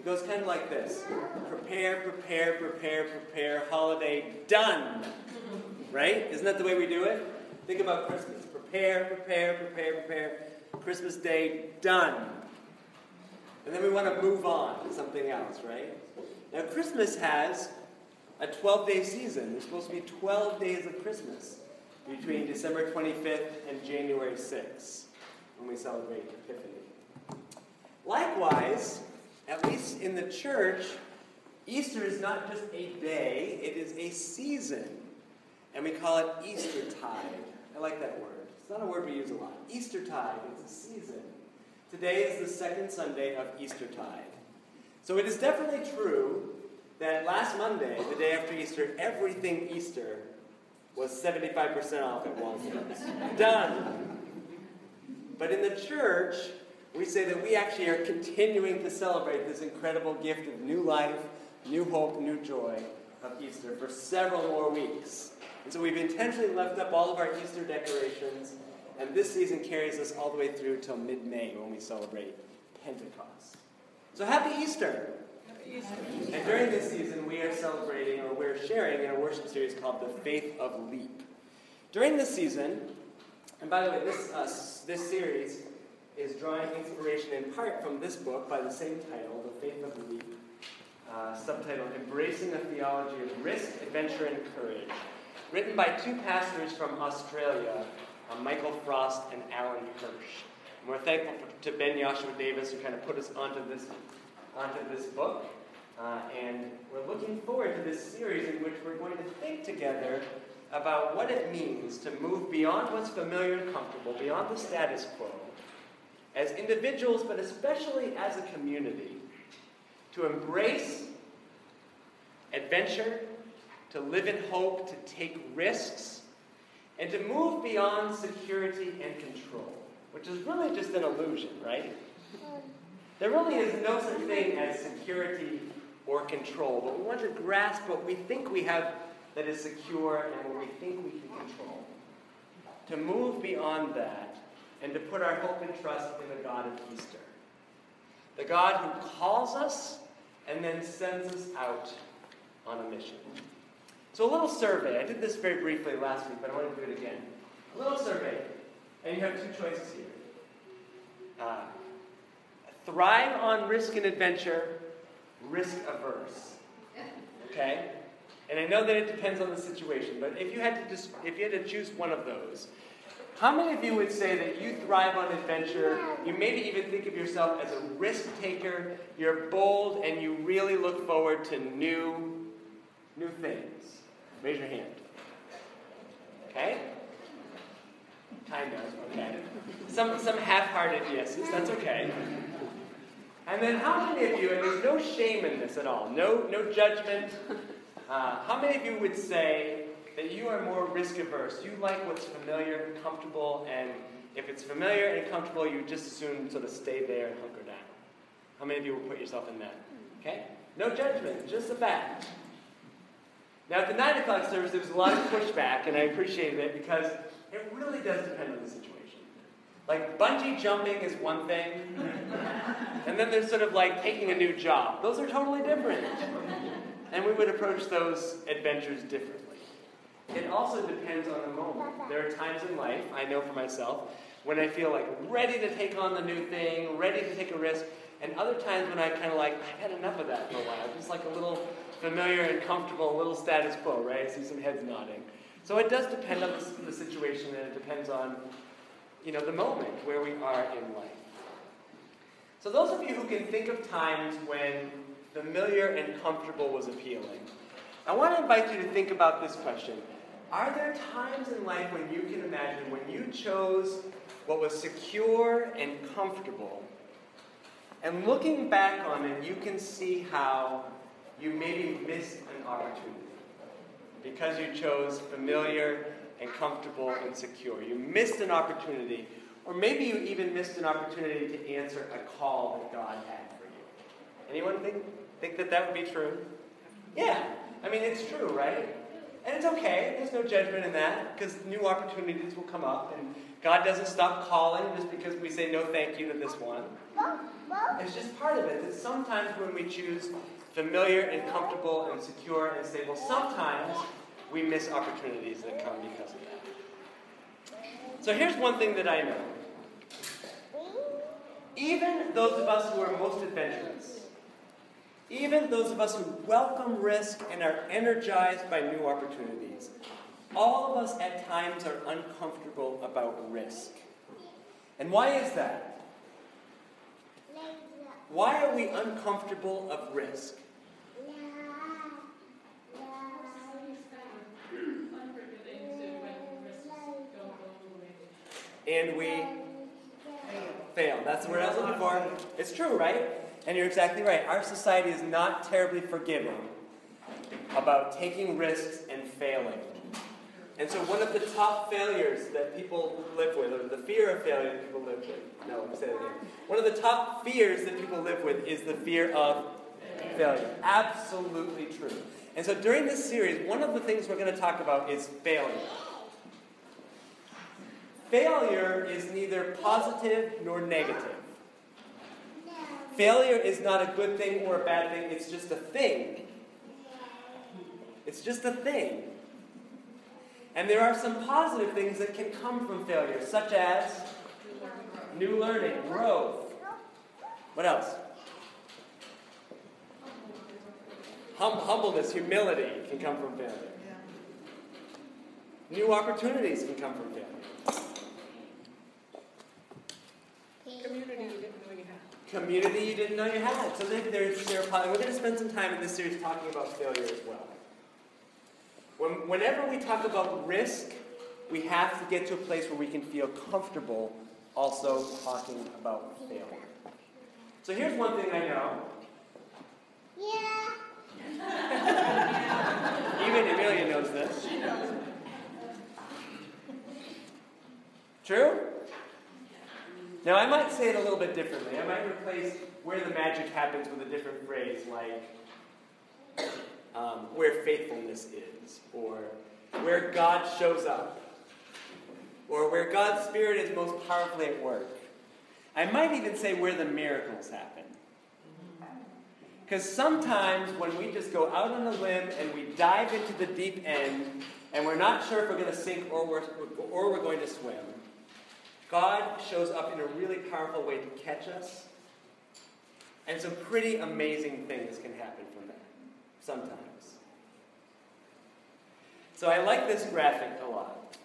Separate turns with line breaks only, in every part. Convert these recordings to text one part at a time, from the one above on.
It goes kind of like this prepare, prepare, prepare, prepare, holiday, done. Right? Isn't that the way we do it? Think about Christmas. Prepare, prepare, prepare, prepare. Christmas Day, done. And then we want to move on to something else, right? Now, Christmas has a 12 day season. There's supposed to be 12 days of Christmas between December 25th and January 6th when we celebrate Epiphany. Likewise, at least in the church, Easter is not just a day, it is a season. And we call it Eastertide. I like that word. It's not a word we use a lot. Eastertide, it's a season. Today is the second Sunday of Eastertide. So it is definitely true that last Monday, the day after Easter, everything Easter was 75% off at Walgreens. Done. But in the church, we say that we actually are continuing to celebrate this incredible gift of new life, new hope, new joy of Easter for several more weeks. And so we've intentionally left up all of our Easter decorations, and this season carries us all the way through till mid May when we celebrate Pentecost. So happy Easter! And during this season, we are celebrating or we're sharing in a worship series called The Faith of Leap. During this season, and by the way, this, uh, this series is drawing inspiration in part from this book by the same title, The Faith of the Leap, uh, subtitled Embracing a Theology of Risk, Adventure, and Courage, written by two pastors from Australia, uh, Michael Frost and Alan Hirsch. And we're thankful for, to Ben Joshua Davis who kind of put us onto this, onto this book. Uh, and we're looking forward to this series in which we're going to think together about what it means to move beyond what's familiar and comfortable, beyond the status quo, as individuals, but especially as a community, to embrace adventure, to live in hope, to take risks, and to move beyond security and control, which is really just an illusion, right? There really is no such thing as security or control, but we want to grasp what we think we have that is secure and what we think we can control. To move beyond that and to put our hope and trust in the God of Easter. The God who calls us and then sends us out on a mission. So, a little survey. I did this very briefly last week, but I want to do it again. A little survey. And you have two choices here uh, thrive on risk and adventure, risk averse. Okay? And I know that it depends on the situation, but if you had to just, if you had to choose one of those, how many of you would say that you thrive on adventure? You maybe even think of yourself as a risk taker. You're bold and you really look forward to new, new things. Raise your hand. Okay? Kind of. Okay. Some some half-hearted yeses. That's okay. And then how many of you? And there's no shame in this at all. No no judgment. Uh, how many of you would say that you are more risk averse? You like what's familiar, and comfortable, and if it's familiar and comfortable, you just as soon sort of stay there and hunker down. How many of you will put yourself in that? Okay? No judgment, just a fact. Now, at the 9 o'clock service, there was a lot of pushback, and I appreciated it because it really does depend on the situation. Like, bungee jumping is one thing, and then there's sort of like taking a new job. Those are totally different and we would approach those adventures differently. It also depends on the moment. There are times in life, I know for myself, when I feel like ready to take on the new thing, ready to take a risk, and other times when I kind of like, I've had enough of that for a while. Just like a little familiar and comfortable, a little status quo, right? I see some heads nodding. So it does depend on the, the situation, and it depends on, you know, the moment where we are in life. So those of you who can think of times when familiar and comfortable was appealing. I want to invite you to think about this question. Are there times in life when you can imagine when you chose what was secure and comfortable, and looking back on it, you can see how you maybe missed an opportunity because you chose familiar and comfortable and secure. You missed an opportunity, or maybe you even missed an opportunity to answer a call that God had for you. Anyone think Think that that would be true? Yeah. I mean, it's true, right? And it's okay. There's no judgment in that because new opportunities will come up and God doesn't stop calling just because we say no thank you to this one. It's just part of it that sometimes when we choose familiar and comfortable and secure and stable, sometimes we miss opportunities that come because of that. So here's one thing that I know. Even those of us who are most adventurous, even those of us who welcome risk and are energized by new opportunities, all of us at times are uncomfortable about risk. And why is that? Why are we uncomfortable of risk? And we fail. That's the word I was looking for. It's true, right? And you're exactly right. Our society is not terribly forgiving about taking risks and failing. And so, one of the top failures that people live with, or the fear of failure that people live with, no, let me say it again. One of the top fears that people live with is the fear of failure. Absolutely true. And so, during this series, one of the things we're going to talk about is failure. Failure is neither positive nor negative. Failure is not a good thing or a bad thing, it's just a thing. It's just a thing. And there are some positive things that can come from failure, such as new learning, growth. What else? Hum- humbleness, humility can come from failure. New opportunities can come from failure.
Community you didn't know you had.
Community you didn't know you had. So there, there's, there are, we're going to spend some time in this series talking about failure as well. When, whenever we talk about risk, we have to get to a place where we can feel comfortable also talking about failure. So here's one thing I know. Yeah. Even Amelia knows this. She knows. True? Now, I might say it a little bit differently. I might replace where the magic happens with a different phrase like um, where faithfulness is, or where God shows up, or where God's Spirit is most powerfully at work. I might even say where the miracles happen. Because sometimes when we just go out on a limb and we dive into the deep end and we're not sure if we're going to sink or we're, or we're going to swim, God shows up in a really powerful way to catch us. And some pretty amazing things can happen from that, sometimes. So I like this graphic a lot.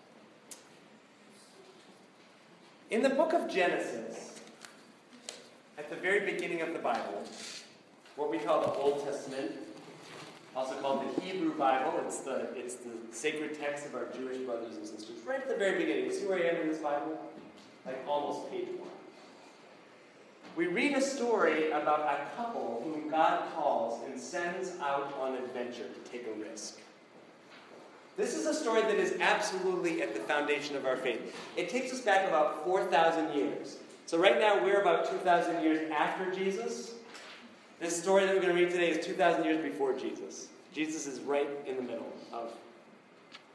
In the book of Genesis, at the very beginning of the Bible, what we call the Old Testament, also called the Hebrew Bible, it's the, it's the sacred text of our Jewish brothers and sisters, right at the very beginning. See where I am in this Bible? Like almost page one. We read a story about a couple whom God calls and sends out on adventure to take a risk. This is a story that is absolutely at the foundation of our faith. It takes us back about 4,000 years. So, right now, we're about 2,000 years after Jesus. This story that we're going to read today is 2,000 years before Jesus. Jesus is right in the middle of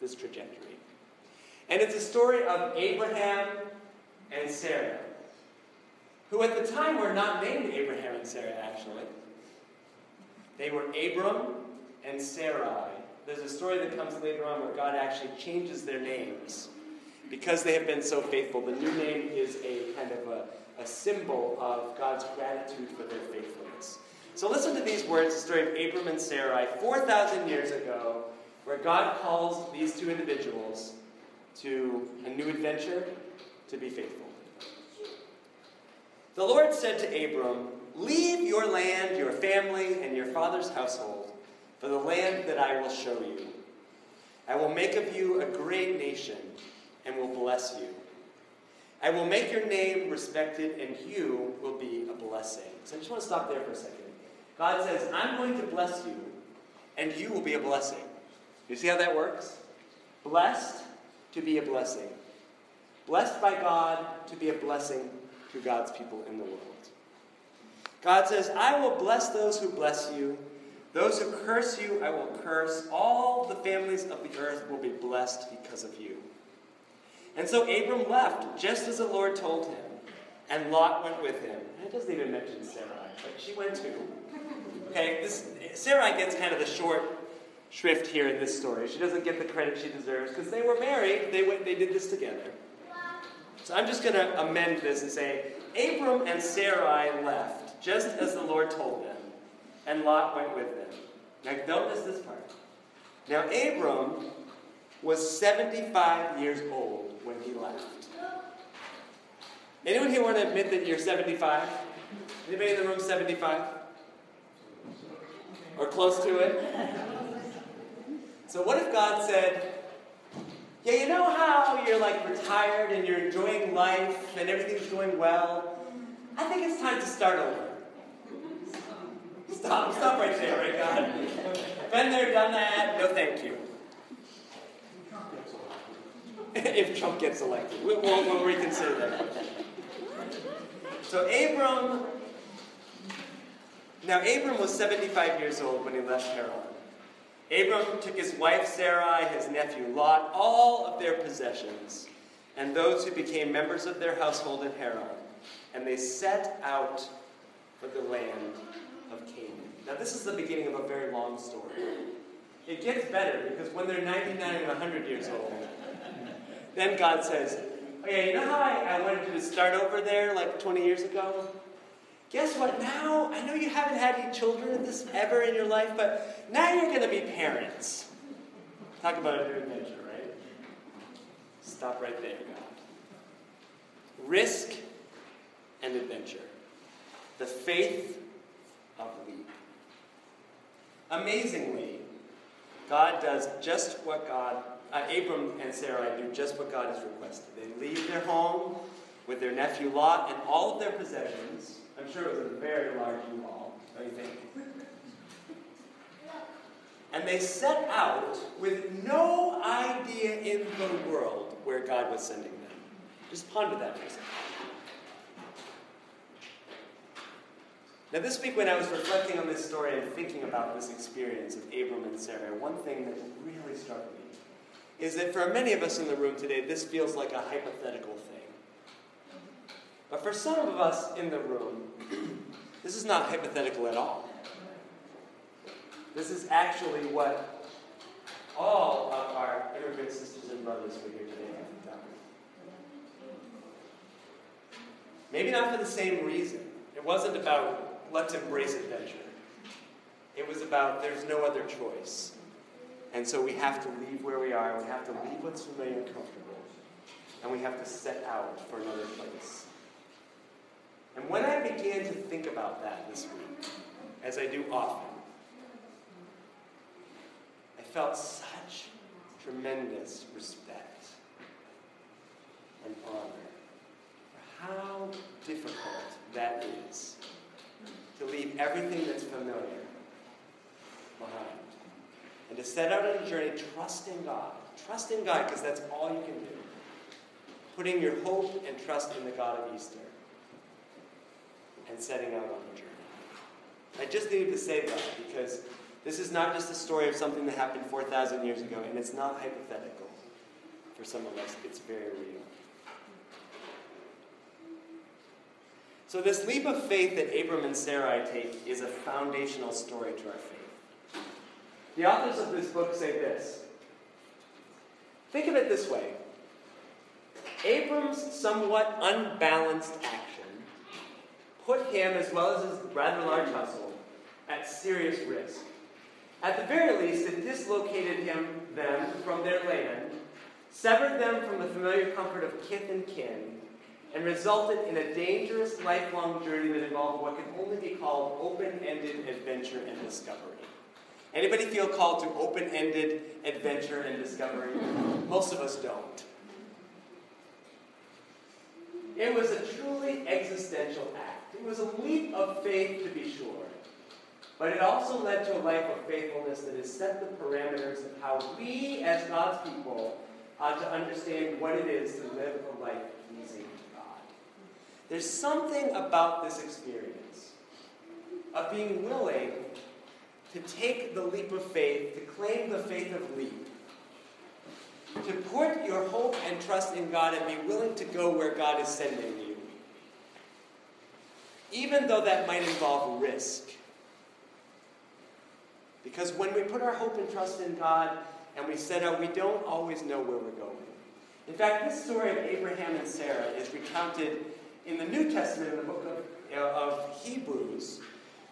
this trajectory. And it's a story of Abraham and Sarah, who at the time were not named Abraham and Sarah, actually. They were Abram and Sarai. There's a story that comes later on where God actually changes their names because they have been so faithful. The new name is a kind of a, a symbol of God's gratitude for their faithfulness. So listen to these words, the story of Abram and Sarai, 4,000 years ago, where God calls these two individuals to a new adventure to be faithful. The Lord said to Abram, Leave your land, your family, and your father's household for the land that I will show you. I will make of you a great nation and will bless you. I will make your name respected, and you will be a blessing. So I just want to stop there for a second. God says, I'm going to bless you, and you will be a blessing. You see how that works? Blessed to be a blessing. Blessed by God to be a blessing to God's people in the world. God says, I will bless those who bless you. Those who curse you, I will curse. All the families of the earth will be blessed because of you. And so Abram left, just as the Lord told him, and Lot went with him. And it doesn't even mention Sarai, but she went too. Okay, this Sarai gets kind of the short shrift here in this story. She doesn't get the credit she deserves because they were married. They went, they did this together. So I'm just going to amend this and say Abram and Sarai left just as the Lord told them, and Lot went with them. Now don't miss this part. Now Abram was 75 years old when he left. Anyone here want to admit that you're 75? Anybody in the room 75? Or close to it? So what if God said, yeah, you know how you're like retired and you're enjoying life and everything's going well? I think it's time to start over. Stop, stop right there, right, God? Been there, done that, no thank you. if Trump gets elected, we'll, we'll, reconsider that. So Abram, now Abram was 75 years old when he left Haran. Abram took his wife Sarai, his nephew Lot, all of their possessions, and those who became members of their household in Haran, and they set out for the land of Canaan. Now, this is the beginning of a very long story. It gets better because when they're 99 and 100 years old, then God says, yeah, you know how I, I wanted you to start over there like 20 years ago? Guess what? Now, I know you haven't had any children this ever in your life, but now you're going to be parents. Talk about a new adventure, right? Stop right there, God. Risk and adventure. The faith of leap. Amazingly, God does just what God, uh, Abram and Sarai do just what God has requested. They leave their home with their nephew Lot and all of their possessions I'm sure it was a very large U-Haul, don't you think? And they set out with no idea in the world where God was sending them. Just ponder that for a second. Now, this week when I was reflecting on this story and thinking about this experience of Abram and Sarah, one thing that really struck me is that for many of us in the room today, this feels like a hypothetical thing. But for some of us in the room, this is not hypothetical at all. This is actually what all of our immigrant sisters and brothers who are here today have done. Maybe not for the same reason. It wasn't about let's embrace adventure. It was about there's no other choice. And so we have to leave where we are, we have to leave what's familiar and comfortable, and we have to set out for another place. And when I began to think about that this week, as I do often, I felt such tremendous respect and honor for how difficult that is to leave everything that's familiar behind and to set out on a journey trusting God. Trusting God because that's all you can do. Putting your hope and trust in the God of Easter and setting out on the journey. I just needed to say that because this is not just a story of something that happened 4,000 years ago, and it's not hypothetical. For some of us, it's very real. So, this leap of faith that Abram and Sarai take is a foundational story to our faith. The authors of this book say this Think of it this way Abram's somewhat unbalanced action put him, as well as his rather large household, at serious risk. At the very least, it dislocated him, them from their land, severed them from the familiar comfort of kith and kin, and resulted in a dangerous lifelong journey that involved what can only be called open-ended adventure and discovery. Anybody feel called to open-ended adventure and discovery? Most of us don't. It was a truly existential act. It was a leap of faith, to be sure. But it also led to a life of faithfulness that has set the parameters of how we, as God's people, ought to understand what it is to live a life pleasing to God. There's something about this experience of being willing to take the leap of faith, to claim the faith of leap, to put your hope and trust in God and be willing to go where God is sending you. Even though that might involve risk. Because when we put our hope and trust in God and we set out, we don't always know where we're going. In fact, this story of Abraham and Sarah is recounted in the New Testament, in the book of, of Hebrews,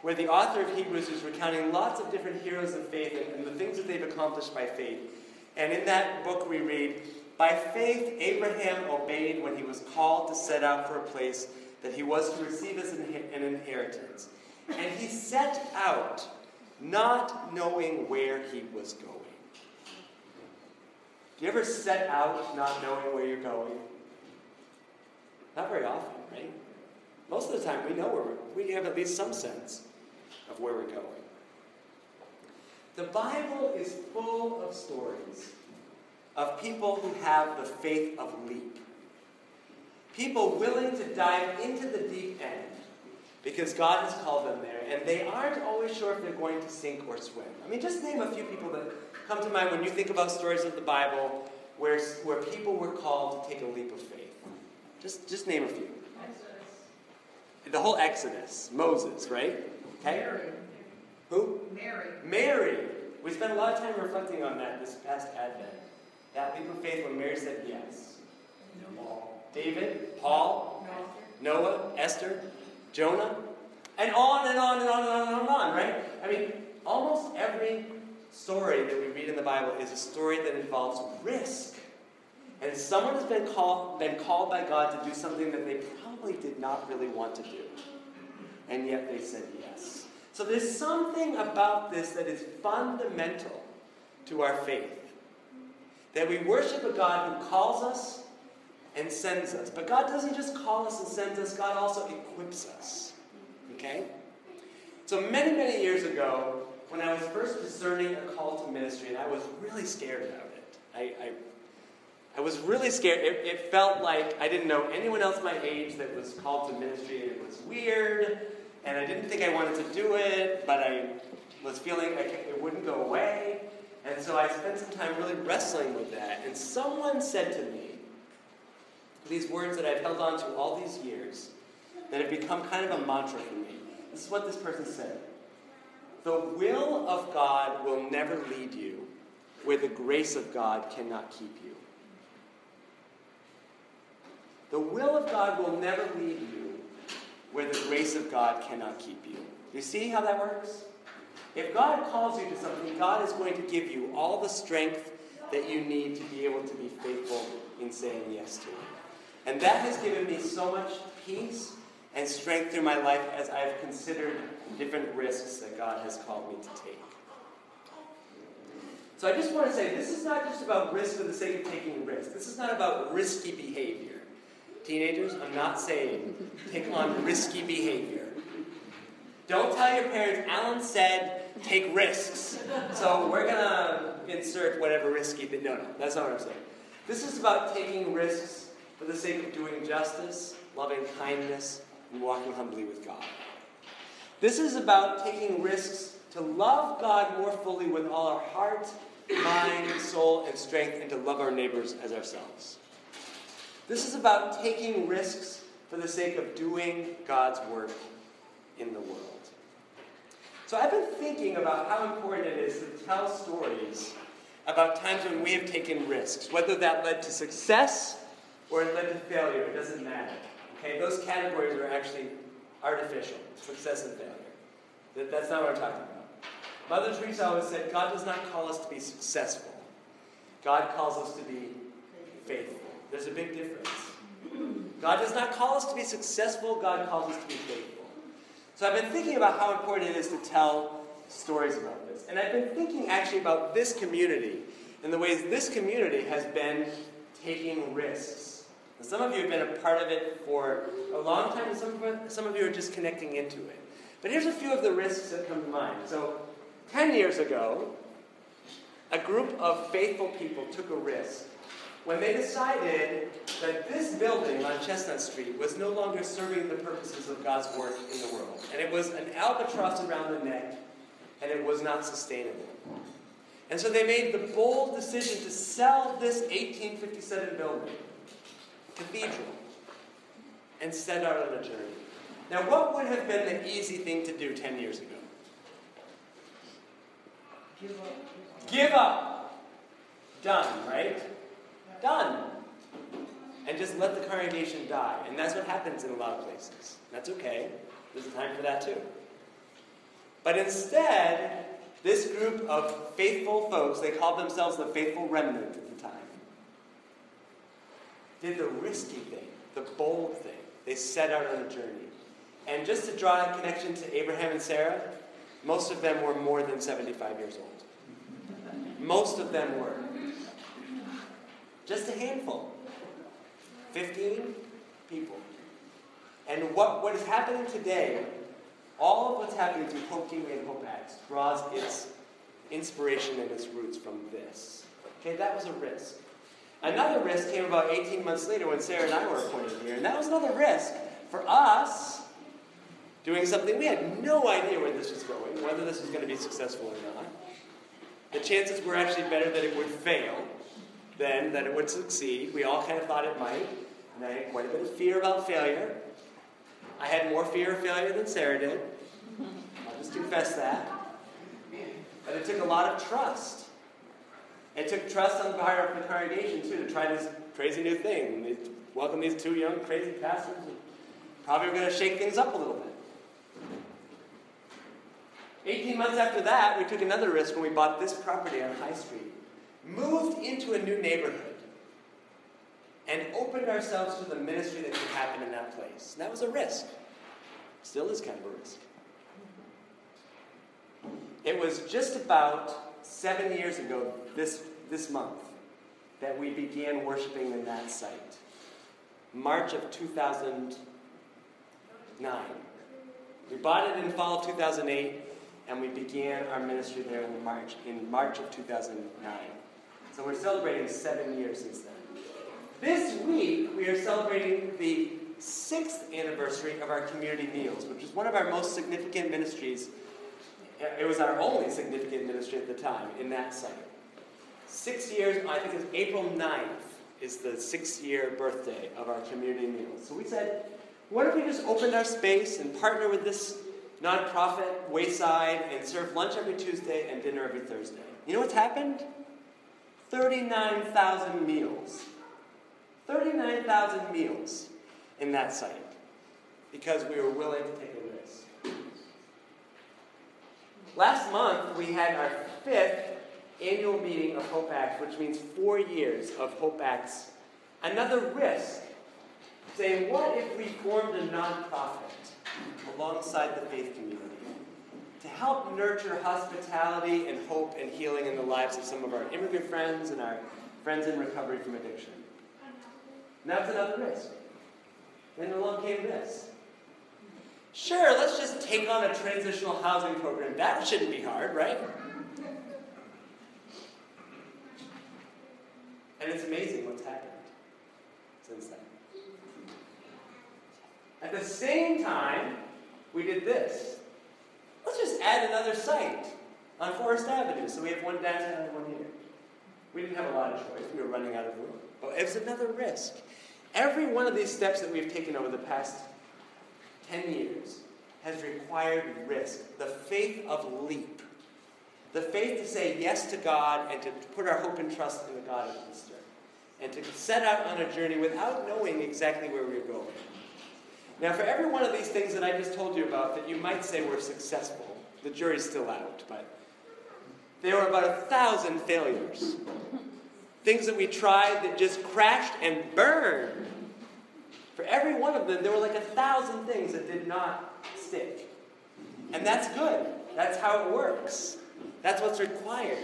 where the author of Hebrews is recounting lots of different heroes of faith and, and the things that they've accomplished by faith. And in that book, we read, By faith, Abraham obeyed when he was called to set out for a place that he was to receive as an inheritance. And he set out, not knowing where he was going. Do you ever set out not knowing where you're going? Not very often, right? Most of the time, we know where we have at least some sense of where we're going. The Bible is full of stories of people who have the faith of leap. People willing to dive into the deep end because God has called them there, and they aren't always sure if they're going to sink or swim. I mean, just name a few people that come to mind when you think about stories of the Bible where, where people were called to take a leap of faith. Just, just name a few. Exodus. The whole Exodus. Moses, right?
Okay. Mary.
Who?
Mary.
Mary. We spent a lot of time reflecting on that this past Advent. That leap of faith when Mary said yes. No. David, Paul. Noah, Esther, Jonah, and on and on and on and on and on, right? I mean, almost every story that we read in the Bible is a story that involves risk. And someone has been called, been called by God to do something that they probably did not really want to do. And yet they said yes. So there's something about this that is fundamental to our faith. That we worship a God who calls us and sends us. But God doesn't just call us and sends us, God also equips us. Okay? So many, many years ago, when I was first discerning a call to ministry, and I was really scared about it. I, I, I was really scared. It, it, felt like I didn't know anyone else my age that was called to ministry, and it was weird, and I didn't think I wanted to do it, but I was feeling like it wouldn't go away. And so I spent some time really wrestling with that. And someone said to me these words that I've held on to all these years that have become kind of a mantra for me. This is what this person said the will of God will never lead you where the grace of God cannot keep you. The will of God will never lead you where the grace of God cannot keep you. You see how that works? If God calls you to something, God is going to give you all the strength that you need to be able to be faithful in saying yes to it. And that has given me so much peace and strength through my life as I've considered different risks that God has called me to take. So I just want to say this is not just about risk for the sake of taking risks. This is not about risky behavior. Teenagers, I'm not saying take on risky behavior. Don't tell your parents, Alan said take risks. So we're going to insert whatever risky but No, no, that's not what I'm saying. This is about taking risks for the sake of doing justice, loving kindness, and walking humbly with God. This is about taking risks to love God more fully with all our heart, mind, soul, and strength, and to love our neighbors as ourselves. This is about taking risks for the sake of doing God's work in the world. So I've been thinking about how important it is to tell stories about times when we have taken risks, whether that led to success or it led to failure. It doesn't matter. Okay, those categories are actually artificial, success and failure. That, that's not what I'm talking about. Mother Teresa always said, God does not call us to be successful. God calls us to be faithful. There's a big difference. God does not call us to be successful, God calls us to be faithful. So I've been thinking about how important it is to tell stories about this. And I've been thinking actually about this community and the ways this community has been taking risks and some of you have been a part of it for a long time, and some of, some of you are just connecting into it. But here's a few of the risks that come to mind. So, 10 years ago, a group of faithful people took a risk when they decided that this building on Chestnut Street was no longer serving the purposes of God's work in the world. And it was an albatross around the neck, and it was not sustainable. And so they made the bold decision to sell this 1857 building, cathedral, and set out on a journey. Now, what would have been the easy thing to do 10 years ago? Give up. Give up. Done, right? Done. And just let the congregation die. And that's what happens in a lot of places. That's okay. There's a time for that too. But instead, this group of faithful folks, they called themselves the faithful remnant at the time, did the risky thing, the bold thing. They set out on a journey. And just to draw a connection to Abraham and Sarah, most of them were more than 75 years old. Most of them were. Just a handful. 15 people. And what, what is happening today, all of what's happening through Hope Gateway and Hope Acts draws its inspiration and its roots from this. Okay, that was a risk. Another risk came about 18 months later when Sarah and I were appointed here, and that was another risk for us doing something we had no idea where this was going, whether this was going to be successful or not. The chances were actually better that it would fail than that it would succeed. We all kind of thought it might, and I had quite a bit of fear about failure. I had more fear of failure than Sarah did. I'll just confess that. But it took a lot of trust. It took trust on the part of the congregation, too, to try this crazy new thing. They welcome these two young, crazy pastors. And probably we're going to shake things up a little bit. 18 months after that, we took another risk when we bought this property on High Street, moved into a new neighborhood, and opened ourselves to the ministry that could happen in that place. And that was a risk. Still is kind of a risk. It was just about seven years ago, this, this month, that we began worshiping in that site. March of 2009. We bought it in fall of 2008 and we began our ministry there in March in March of 2009. So we're celebrating seven years since then. This week we are celebrating the sixth anniversary of our community meals, which is one of our most significant ministries. It was our only significant ministry at the time in that site. Six years, I think it's April 9th, is the six year birthday of our community meals. So we said, what if we just opened our space and partner with this nonprofit, Wayside, and serve lunch every Tuesday and dinner every Thursday. You know what's happened? 39,000 meals. 39,000 meals in that site because we were willing to take. Last month, we had our fifth annual meeting of Hope Acts, which means four years of Hope Acts. Another risk, saying, what if we formed a nonprofit? alongside the faith community to help nurture hospitality and hope and healing in the lives of some of our immigrant friends and our friends in recovery from addiction. And that's another risk. Then along came this. Sure, let's just take on a transitional housing program. That shouldn't be hard, right? And it's amazing what's happened since then. At the same time, we did this. Let's just add another site on Forest Avenue. So we have one downtown and one here. We didn't have a lot of choice. We were running out of room. But it was another risk. Every one of these steps that we've taken over the past 10 years has required risk. The faith of leap. The faith to say yes to God and to put our hope and trust in the God of Easter. And to set out on a journey without knowing exactly where we're going. Now, for every one of these things that I just told you about that you might say were successful, the jury's still out, but there were about a thousand failures. Things that we tried that just crashed and burned. For every one of them, there were like a thousand things that did not stick. And that's good. That's how it works. That's what's required.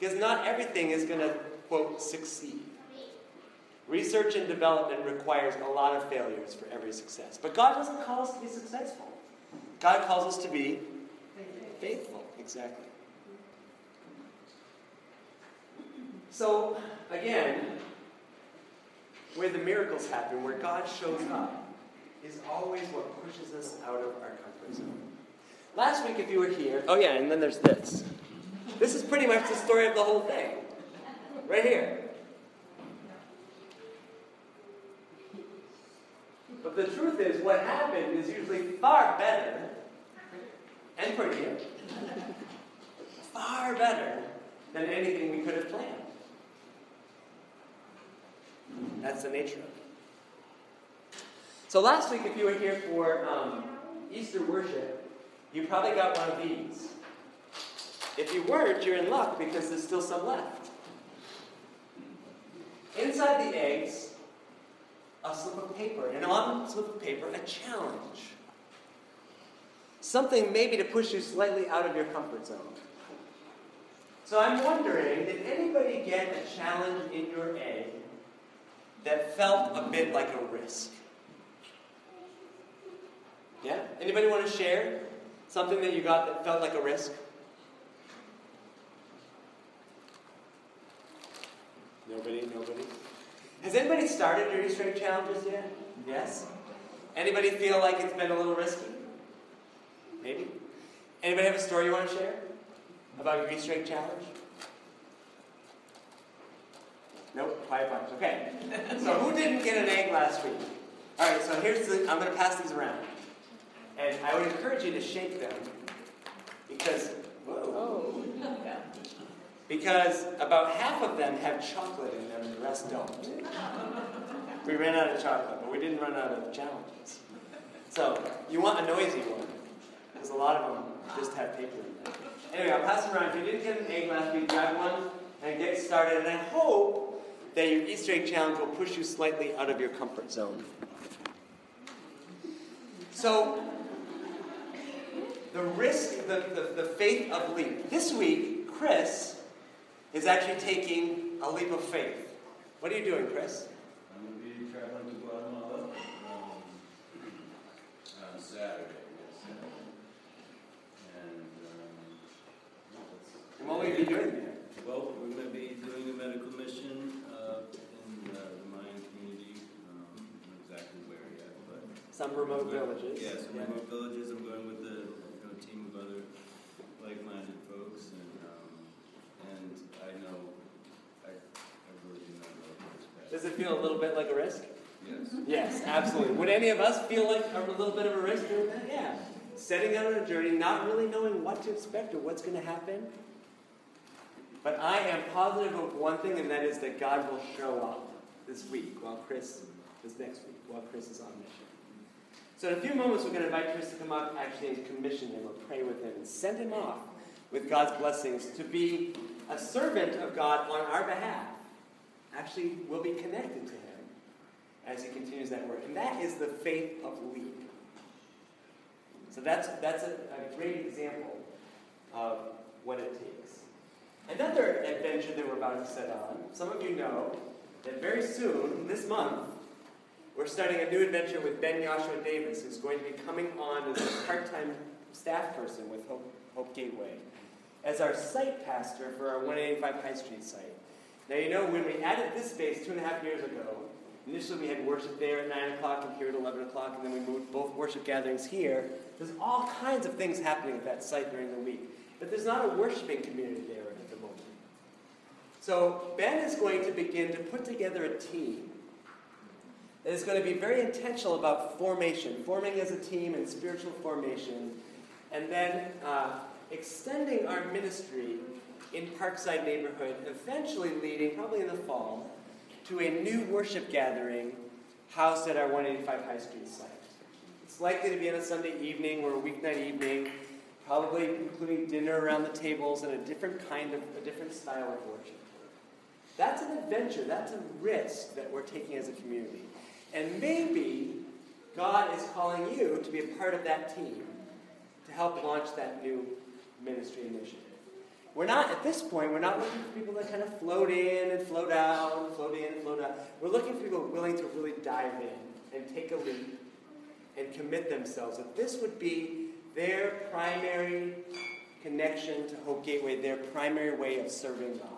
Because not everything is going to, quote, succeed. Research and development requires a lot of failures for every success. But God doesn't call us to be successful. God calls us to be faithful. Exactly. So, again, where the miracles happen, where God shows up, is always what pushes us out of our comfort zone. Last week, if you were here, oh yeah, and then there's this. This is pretty much the story of the whole thing. Right here. But the truth is, what happened is usually far better and prettier, far better than anything we could have planned. That's the nature of it. So last week, if you were here for um, Easter worship, you probably got one of these. If you weren't, you're in luck because there's still some left. Inside the eggs, a slip of paper, and on the slip of paper, a challenge. Something maybe to push you slightly out of your comfort zone. So I'm wondering, did anybody get a challenge in your egg that felt a bit like a risk? Yeah? Anybody want to share something that you got that felt like a risk? Nobody, nobody. Has anybody started Easter egg challenges yet? Yes? Anybody feel like it's been a little risky? Maybe? Anybody have a story you want to share about your egg challenge? Nope, quiet bunch. Okay. So who didn't get an egg last week? All right, so here's the, I'm going to pass these around. And I would encourage you to shake them because, whoa. Because about half of them have chocolate in them and the rest don't. We ran out of chocolate, but we didn't run out of challenges. So you want a noisy one, because a lot of them just have paper in them. Anyway, I'll pass them around. If you didn't get an egg last week, grab one and get started. And I hope that your Easter egg challenge will push you slightly out of your comfort zone. So, the risk, the, the, the faith of leap. This week, Chris is actually taking a leap of faith. What are you doing, Chris?
I'm going to be traveling to Guatemala um, on Saturday. Yes. And um,
And what will you be doing there?
well, we're going to be doing a medical mission uh, in uh, the Mayan community. Um, not exactly where yet, but
Some remote villages.
Yeah, some
Yeah.
remote villages. I'm going with a you know, team of other like-minded folks, and um, and I know I, I really do not know what to expect.
Does it feel a little bit like a risk?
Yes.
Yes, absolutely. Would any of us feel like a little bit of a risk doing that? Yeah. Setting out on a journey, not really knowing what to expect or what's going to happen. But I am positive of one thing, and that is that God will show up this week while Chris, this next week, while Chris is on mission. So in a few moments, we're going to invite Chris to come up, actually, and commission him or pray with him and send him off with God's blessings to be a servant of God on our behalf. Actually, we'll be connected to him as he continues that work. And that is the faith of leap. So that's, that's a, a great example of what it takes. Another adventure that we're about to set on, some of you know that very soon, this month, we're starting a new adventure with Ben Joshua Davis, who's going to be coming on as a part-time staff person with Hope, Hope Gateway, as our site pastor for our 185 High Street site. Now, you know, when we added this space two and a half years ago, initially we had worship there at 9 o'clock and here at 11 o'clock, and then we moved both worship gatherings here. There's all kinds of things happening at that site during the week, but there's not a worshiping community there at the moment. So, Ben is going to begin to put together a team is going to be very intentional about formation, forming as a team and spiritual formation, and then uh, extending our ministry in Parkside neighborhood, eventually leading, probably in the fall, to a new worship gathering housed at our 185 High Street site. It's likely to be on a Sunday evening or a weeknight evening, probably including dinner around the tables and a different kind of, a different style of worship. That's an adventure, that's a risk that we're taking as a community. And maybe God is calling you to be a part of that team to help launch that new ministry initiative. We're not, at this point, we're not looking for people that kind of float in and float out, float in and float out. We're looking for people willing to really dive in and take a leap and commit themselves. That this would be their primary connection to Hope Gateway, their primary way of serving God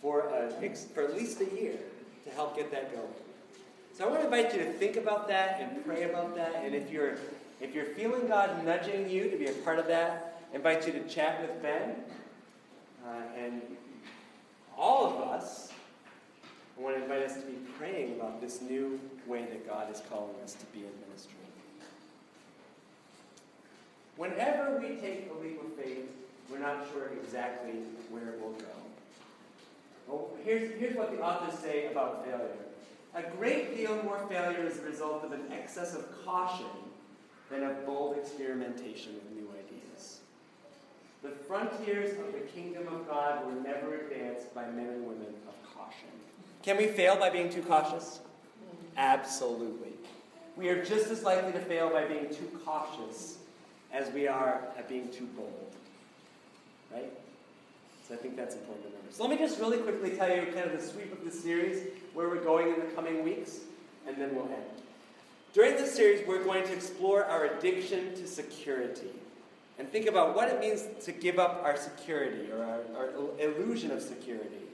for, a, for at least a year to help get that going. So I want to invite you to think about that and pray about that. And if you're if you're feeling God nudging you to be a part of that, I invite you to chat with Ben. Uh, and all of us, I want to invite us to be praying about this new way that God is calling us to be in ministry. Whenever we take a leap of faith, we're not sure exactly where it will go. Well, here's, here's what the authors say about failure. A great deal more failure is the result of an excess of caution than of bold experimentation with new ideas. The frontiers of the kingdom of God were never advanced by men and women of caution. Can we fail by being too cautious? Absolutely. We are just as likely to fail by being too cautious as we are at being too bold. Right? So I think that's important to remember. So let me just really quickly tell you kind of the sweep of the series, where we're going in the coming weeks, and then we'll end. During this series, we're going to explore our addiction to security and think about what it means to give up our security or our, our illusion of security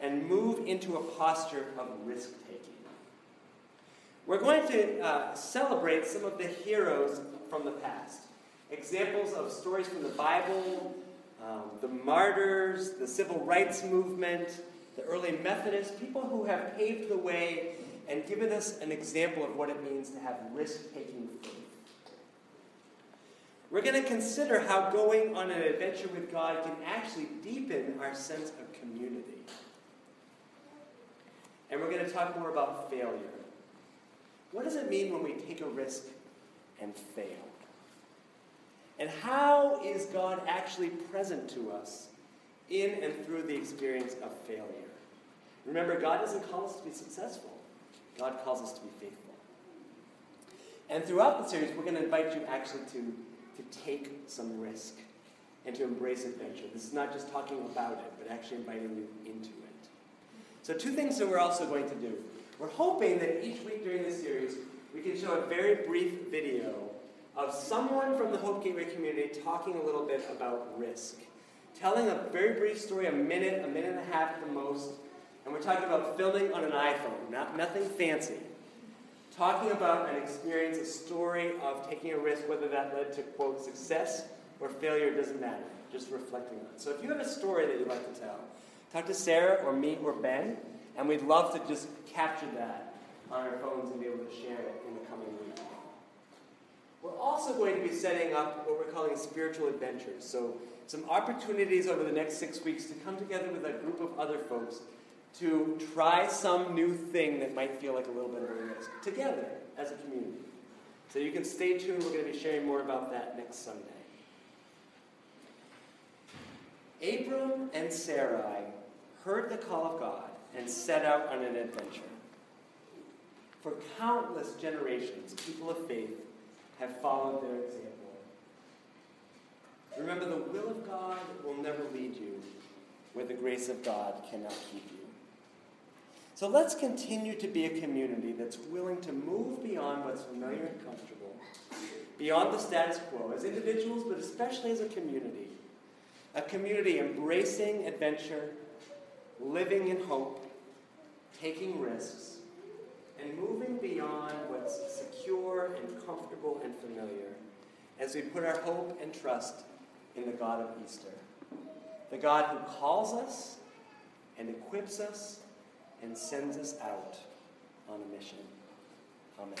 and move into a posture of risk taking. We're going to uh, celebrate some of the heroes from the past, examples of stories from the Bible, um, the martyrs, the civil rights movement, the early Methodists, people who have paved the way and given us an example of what it means to have risk taking faith. We're going to consider how going on an adventure with God can actually deepen our sense of community. And we're going to talk more about failure. What does it mean when we take a risk and fail? And how is God actually present to us in and through the experience of failure? Remember, God doesn't call us to be successful. God calls us to be faithful. And throughout the series, we're going to invite you actually to, to take some risk and to embrace adventure. This is not just talking about it, but actually inviting you into it. So, two things that we're also going to do. We're hoping that each week during this series, we can show a very brief video of someone from the Hope Gateway community talking a little bit about risk. Telling a very brief story, a minute, a minute and a half at the most, and we're talking about filming on an iPhone, not, nothing fancy. Talking about an experience, a story of taking a risk, whether that led to, quote, success or failure, doesn't matter. Just reflecting on it. So if you have a story that you'd like to tell, talk to Sarah or me or Ben, and we'd love to just capture that on our phones and be able to share it in the coming week. We're also going to be setting up what we're calling spiritual adventures. So, some opportunities over the next six weeks to come together with a group of other folks to try some new thing that might feel like a little bit of a risk together as a community. So you can stay tuned. We're going to be sharing more about that next Sunday. Abram and Sarai heard the call of God and set out on an adventure. For countless generations, people of faith have followed their example. Remember, the will of God will never lead you where the grace of God cannot keep you. So let's continue to be a community that's willing to move beyond what's familiar and comfortable, beyond the status quo, as individuals, but especially as a community. A community embracing adventure, living in hope, taking risks, and moving beyond what's secure and comfortable and familiar as we put our hope and trust in the God of Easter. The God who calls us and equips us and sends us out on a mission. Amen.